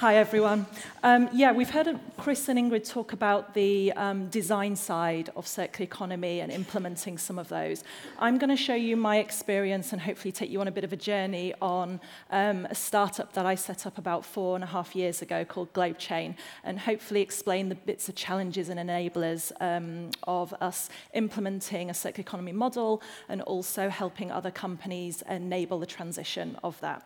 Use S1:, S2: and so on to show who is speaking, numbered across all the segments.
S1: Hi, everyone. Um, yeah, we've heard Chris and Ingrid talk about the um, design side of circular economy and implementing some of those. I'm going to show you my experience and hopefully take you on a bit of a journey on um, a startup that I set up about four and a half years ago called Globechain and hopefully explain the bits of challenges and enablers um, of us implementing a circular economy model and also helping other companies enable the transition of that.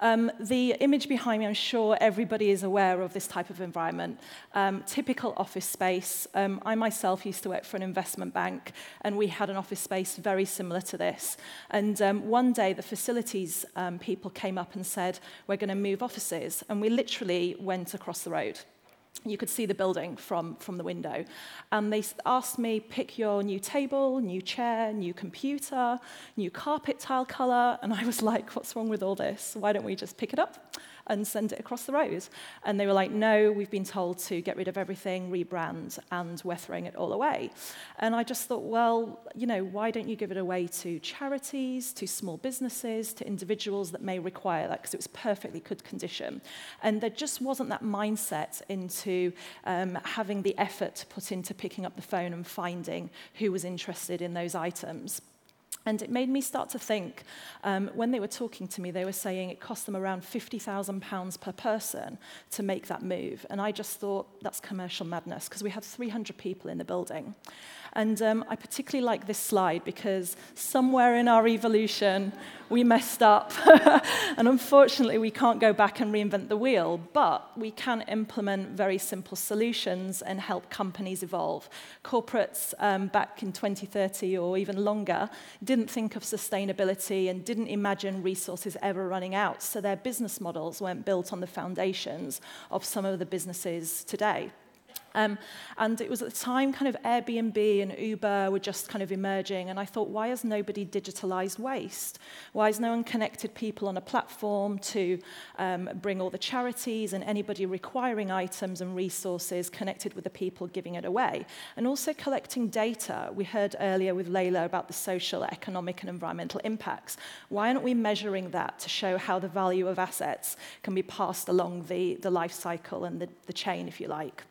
S1: Um, the image behind me, I'm sure everybody is aware of this type of environment. Um, typical office space. Um, I myself used to work for an investment bank, and we had an office space very similar to this. And um, one day, the facilities um, people came up and said, We're going to move offices. And we literally went across the road you could see the building from, from the window. And they asked me, pick your new table, new chair, new computer, new carpet tile color. And I was like, what's wrong with all this? Why don't we just pick it up? and send it across the road. And they were like, no, we've been told to get rid of everything, rebrand, and we're throwing it all away. And I just thought, well, you know, why don't you give it away to charities, to small businesses, to individuals that may require that, because it was perfectly good condition. And there just wasn't that mindset into um, having the effort put into picking up the phone and finding who was interested in those items. And it made me start to think, um, when they were talking to me, they were saying it cost them around £50,000 per person to make that move. And I just thought, that's commercial madness, because we had 300 people in the building. And um, I particularly like this slide because somewhere in our evolution, we messed up. and unfortunately, we can't go back and reinvent the wheel, but we can implement very simple solutions and help companies evolve. Corporates um, back in 2030 or even longer did didn't think of sustainability and didn't imagine resources ever running out. So their business models weren't built on the foundations of some of the businesses today. Um, and it was at the time kind of Airbnb and Uber were just kind of emerging. And I thought, why has nobody digitalized waste? Why has no one connected people on a platform to um, bring all the charities and anybody requiring items and resources connected with the people giving it away? And also collecting data. We heard earlier with Layla about the social, economic, and environmental impacts. Why aren't we measuring that to show how the value of assets can be passed along the, the life cycle and the, the chain, if you like?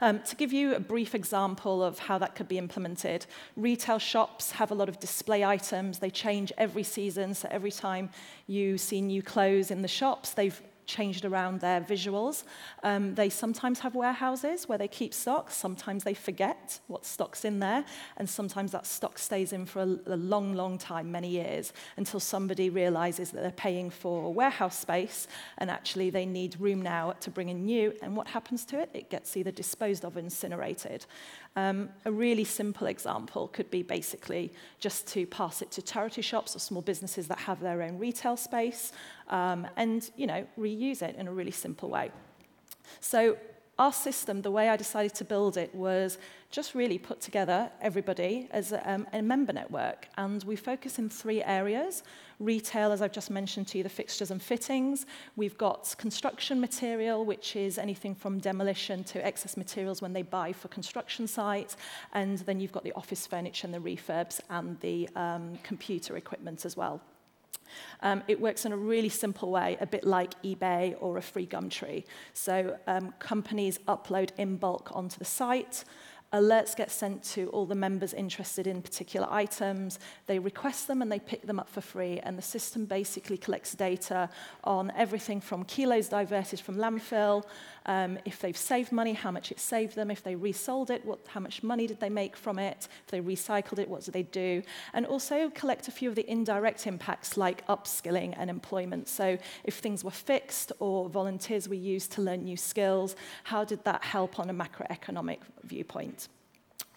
S1: Um, to give you a brief example of how that could be implemented, retail shops have a lot of display items. They change every season, so every time you see new clothes in the shops, they've changed around their visuals. Um, they sometimes have warehouses where they keep stock. Sometimes they forget what stock's in there. And sometimes that stock stays in for a, a long, long time, many years, until somebody realizes that they're paying for warehouse space and actually they need room now to bring in new. And what happens to it? It gets either disposed of, incinerated. Um, a really simple example could be basically just to pass it to charity shops or small businesses that have their own retail space um, and, you know, reuse use it in a really simple way. So our system, the way I decided to build it was just really put together everybody as a, um, a member network. And we focus in three areas. Retail, as I've just mentioned to you, the fixtures and fittings. We've got construction material, which is anything from demolition to excess materials when they buy for construction sites. And then you've got the office furniture and the refurbs and the um, computer equipment as well. Um, it works in a really simple way, a bit like eBay or a free tree. So um, companies upload in bulk onto the site alerts get sent to all the members interested in particular items. They request them and they pick them up for free. And the system basically collects data on everything from kilos diverted from landfill, um, if they've saved money, how much it saved them, if they resold it, what, how much money did they make from it, if they recycled it, what did they do, and also collect a few of the indirect impacts like upskilling and employment. So if things were fixed or volunteers were used to learn new skills, how did that help on a macroeconomic viewpoint?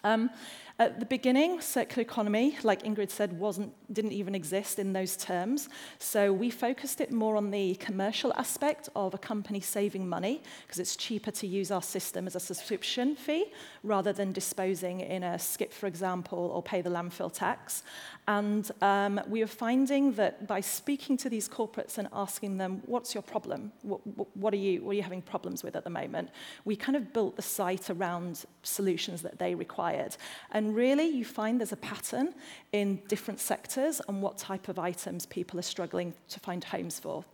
S1: Um, at the beginning, circular economy, like Ingrid said, wasn't, didn't even exist in those terms. So we focused it more on the commercial aspect of a company saving money because it's cheaper to use our system as a subscription fee rather than disposing in a skip, for example, or pay the landfill tax. And um, we were finding that by speaking to these corporates and asking them, what's your problem? What, what, are you, what are you having problems with at the moment? We kind of built the site around solutions that they require required. And really, you find there's a pattern in different sectors on what type of items people are struggling to find homes for.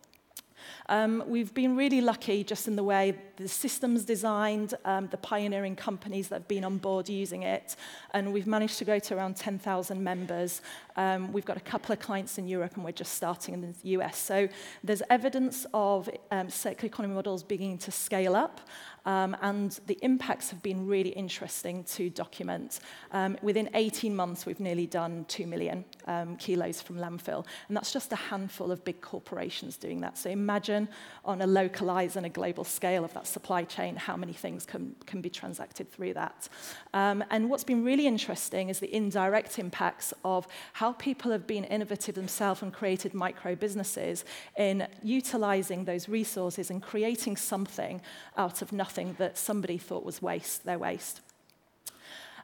S1: Um, we've been really lucky just in the way the system's designed, um, the pioneering companies that have been on board using it, and we've managed to grow to around 10,000 members Um, we've got a couple of clients in Europe and we're just starting in the US. So there's evidence of um, circular economy models beginning to scale up um, and the impacts have been really interesting to document. Um, within 18 months, we've nearly done 2 million um, kilos from landfill, and that's just a handful of big corporations doing that. So imagine on a localized and a global scale of that supply chain, how many things can, can be transacted through that. Um, and what's been really interesting is the indirect impacts of how how people have been innovative themselves and created micro businesses in utilizing those resources and creating something out of nothing that somebody thought was waste, their waste.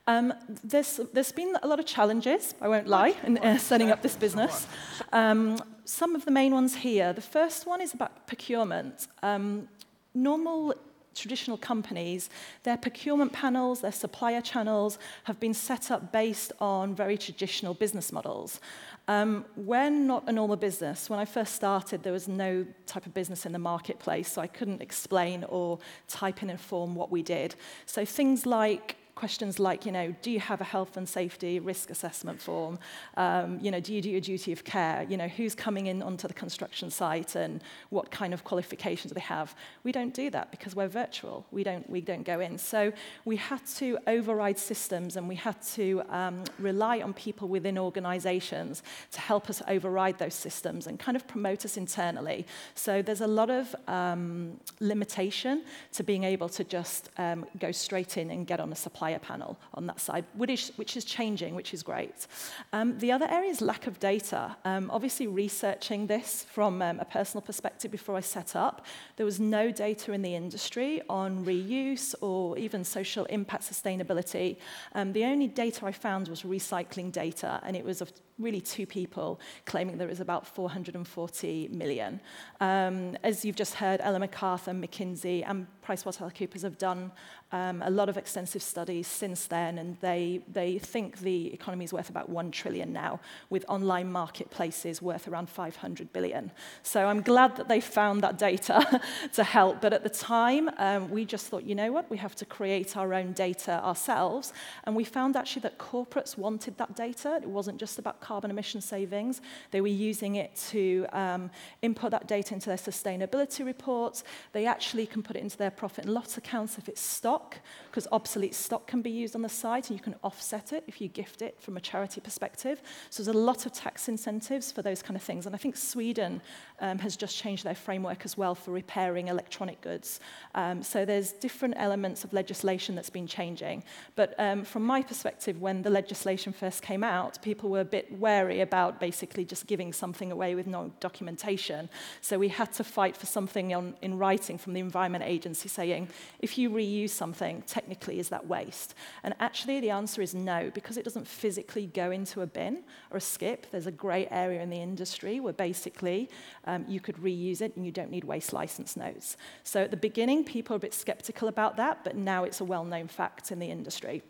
S1: Um, there's, there's been a lot of challenges, I won't lie, in uh, setting up this business. Um, some of the main ones here. The first one is about procurement. Um, normal traditional companies, their procurement panels, their supplier channels have been set up based on very traditional business models. Um, we're not a normal business. When I first started, there was no type of business in the marketplace, so I couldn't explain or type in and form what we did. So things like questions like, you know, do you have a health and safety risk assessment form? Um, you know, do you do your duty of care? You know, who's coming in onto the construction site and what kind of qualifications do they have? We don't do that because we're virtual. We don't, we don't go in. So we had to override systems and we had to um, rely on people within organizations to help us override those systems and kind of promote us internally. So there's a lot of um, limitation to being able to just um, go straight in and get on a supply higher panel on that side, which is, which is changing, which is great. Um, the other area is lack of data. Um, obviously, researching this from um, a personal perspective before I set up, there was no data in the industry on reuse or even social impact sustainability. Um, the only data I found was recycling data, and it was of really two people claiming there is about 440 million. Um, as you've just heard, Ella MacArthur, McKinsey and PricewaterhouseCoopers have done um, a lot of extensive studies since then and they, they think the economy is worth about 1 trillion now with online marketplaces worth around 500 billion. So I'm glad that they found that data to help but at the time um, we just thought you know what we have to create our own data ourselves and we found actually that corporates wanted that data it wasn't just about carbon emission savings. They were using it to um, input that data into their sustainability reports. They actually can put it into their profit and loss accounts if it's stock, because obsolete stock can be used on the site and you can offset it if you gift it from a charity perspective. So there's a lot of tax incentives for those kind of things. And I think Sweden um, has just changed their framework as well for repairing electronic goods. Um, so there's different elements of legislation that's been changing. But um, from my perspective, when the legislation first came out, people were a bit wary about basically just giving something away with no documentation. So we had to fight for something on, in writing from the Environment Agency saying, if you reuse something, technically is that waste? And actually the answer is no, because it doesn't physically go into a bin or a skip. There's a grey area in the industry where basically um, you could reuse it and you don't need waste license notes. So at the beginning, people are a bit skeptical about that, but now it's a well-known fact in the industry.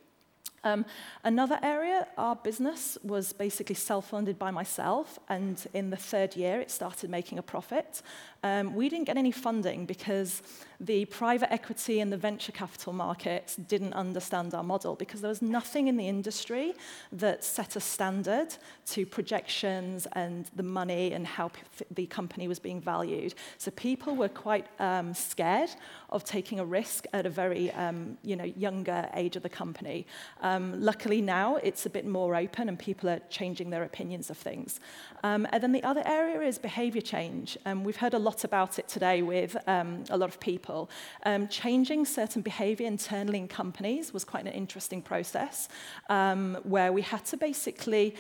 S1: Um, another area, our business was basically self-funded by myself, and in the third year, it started making a profit. Um, we didn't get any funding because the private equity and the venture capital markets didn't understand our model because there was nothing in the industry that set a standard to projections and the money and how the company was being valued. So people were quite um, scared of taking a risk at a very um, you know, younger age of the company. Um, Um, luckily now it's a bit more open and people are changing their opinions of things. Um, and then the other area is behaviour change. Um, we've heard a lot about it today with um, a lot of people. Um, changing certain behaviour internally in companies was quite an interesting process um, where we had to basically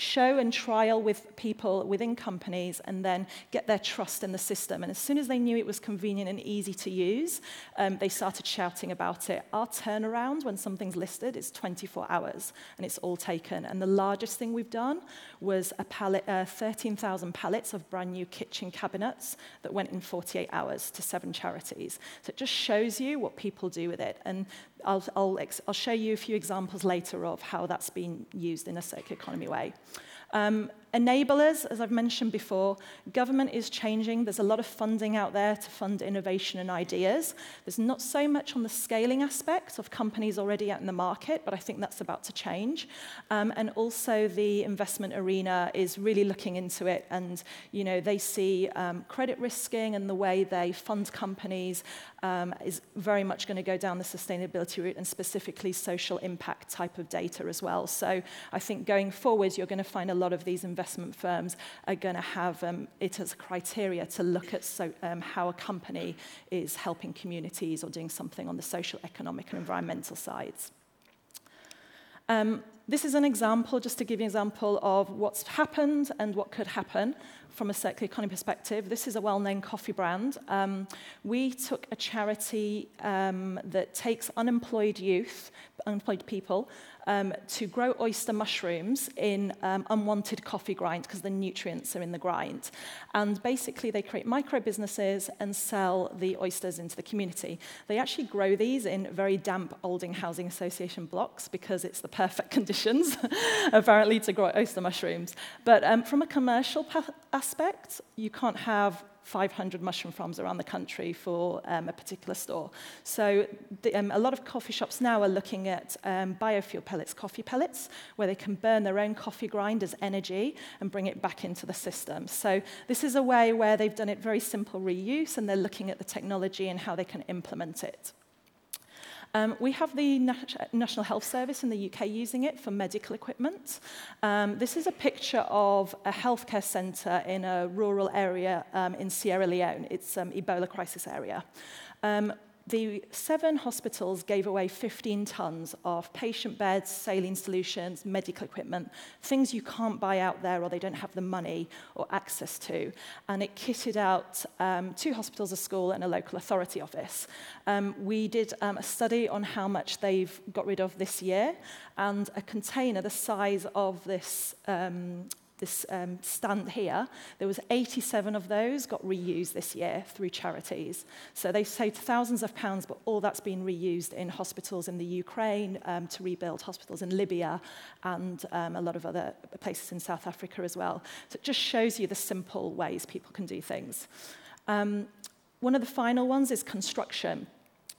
S1: show and trial with people within companies and then get their trust in the system. And as soon as they knew it was convenient and easy to use, um, they started shouting about it. Our turnaround when something's listed is 24 hours and it's all taken. And the largest thing we've done was a pallet, uh, 13,000 pallets of brand new kitchen cabinets that went in 48 hours to seven charities. So it just shows you what people do with it. And I'll, I'll, I'll show you a few examples later of how that's been used in a circular economy way. Um, Enablers, as I've mentioned before, government is changing. There's a lot of funding out there to fund innovation and ideas. There's not so much on the scaling aspect of companies already out in the market, but I think that's about to change. Um, and also the investment arena is really looking into it and you know they see um, credit risking and the way they fund companies um, is very much going to go down the sustainability route and specifically social impact type of data as well. So I think going forward, you're going to find a lot of these investments investment firms are going to have um, it as a criteria to look at so, um, how a company is helping communities or doing something on the social, economic and environmental sides. Um, this is an example, just to give you an example of what's happened and what could happen from a circular economy perspective, this is a well-known coffee brand. Um, we took a charity um, that takes unemployed youth, unemployed people, um, to grow oyster mushrooms in um, unwanted coffee grind because the nutrients are in the grind. And basically, they create micro businesses and sell the oysters into the community. They actually grow these in very damp Olding Housing Association blocks because it's the perfect conditions, apparently, to grow oyster mushrooms. But um, from a commercial aspect. You can't have 500 mushroom farms around the country for um, a particular store. So the, um, a lot of coffee shops now are looking at um, biofuel pellets, coffee pellets, where they can burn their own coffee grind as energy and bring it back into the system. So this is a way where they've done it very simple reuse and they're looking at the technology and how they can implement it. Um, we have the National Health Service in the UK using it for medical equipment. Um, this is a picture of a healthcare centre in a rural area um, in Sierra Leone. It's um, Ebola crisis area. Um, the seven hospitals gave away 15 tons of patient beds, saline solutions, medical equipment, things you can't buy out there or they don't have the money or access to. And it kitted out um, two hospitals, a school, and a local authority office. Um, we did um, a study on how much they've got rid of this year, and a container the size of this um, this um, stand here, there was 87 of those got reused this year through charities. So they saved thousands of pounds, but all that's been reused in hospitals in the Ukraine um, to rebuild hospitals in Libya and um, a lot of other places in South Africa as well. So it just shows you the simple ways people can do things. Um, one of the final ones is construction.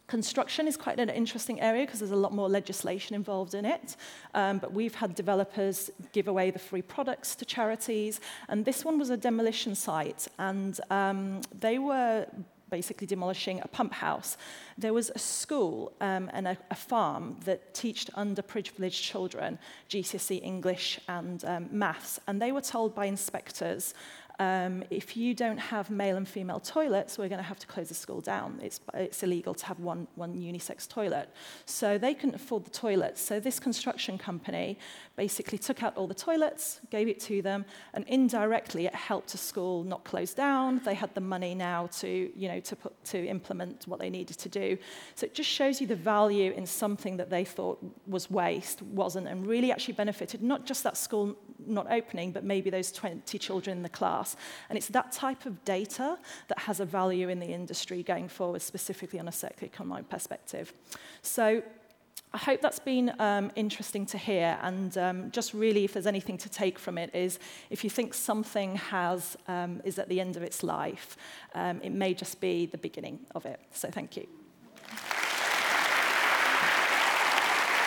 S1: Construction is quite an interesting area because there's a lot more legislation involved in it. Um, but we've had developers give away the free products to charities. And this one was a demolition site. And um, they were basically demolishing a pump house. There was a school um, and a, a farm that taught underprivileged children GCSE English and um, maths, and they were told by inspectors um, if you don't have male and female toilets, we're going to have to close the school down. It's, it's illegal to have one, one unisex toilet. So they couldn't afford the toilets. So this construction company basically took out all the toilets, gave it to them, and indirectly it helped a school not close down. They had the money now to, you know, to, put, to implement what they needed to do. So it just shows you the value in something that they thought was waste, wasn't, and really actually benefited not just that school not opening, but maybe those 20 children in the class. And it's that type of data that has a value in the industry going forward, specifically on a circular economic perspective. So I hope that's been um, interesting to hear and um, just really if there's anything to take from it is if you think something has um, is at the end of its life, um, it may just be the beginning of it. So thank you.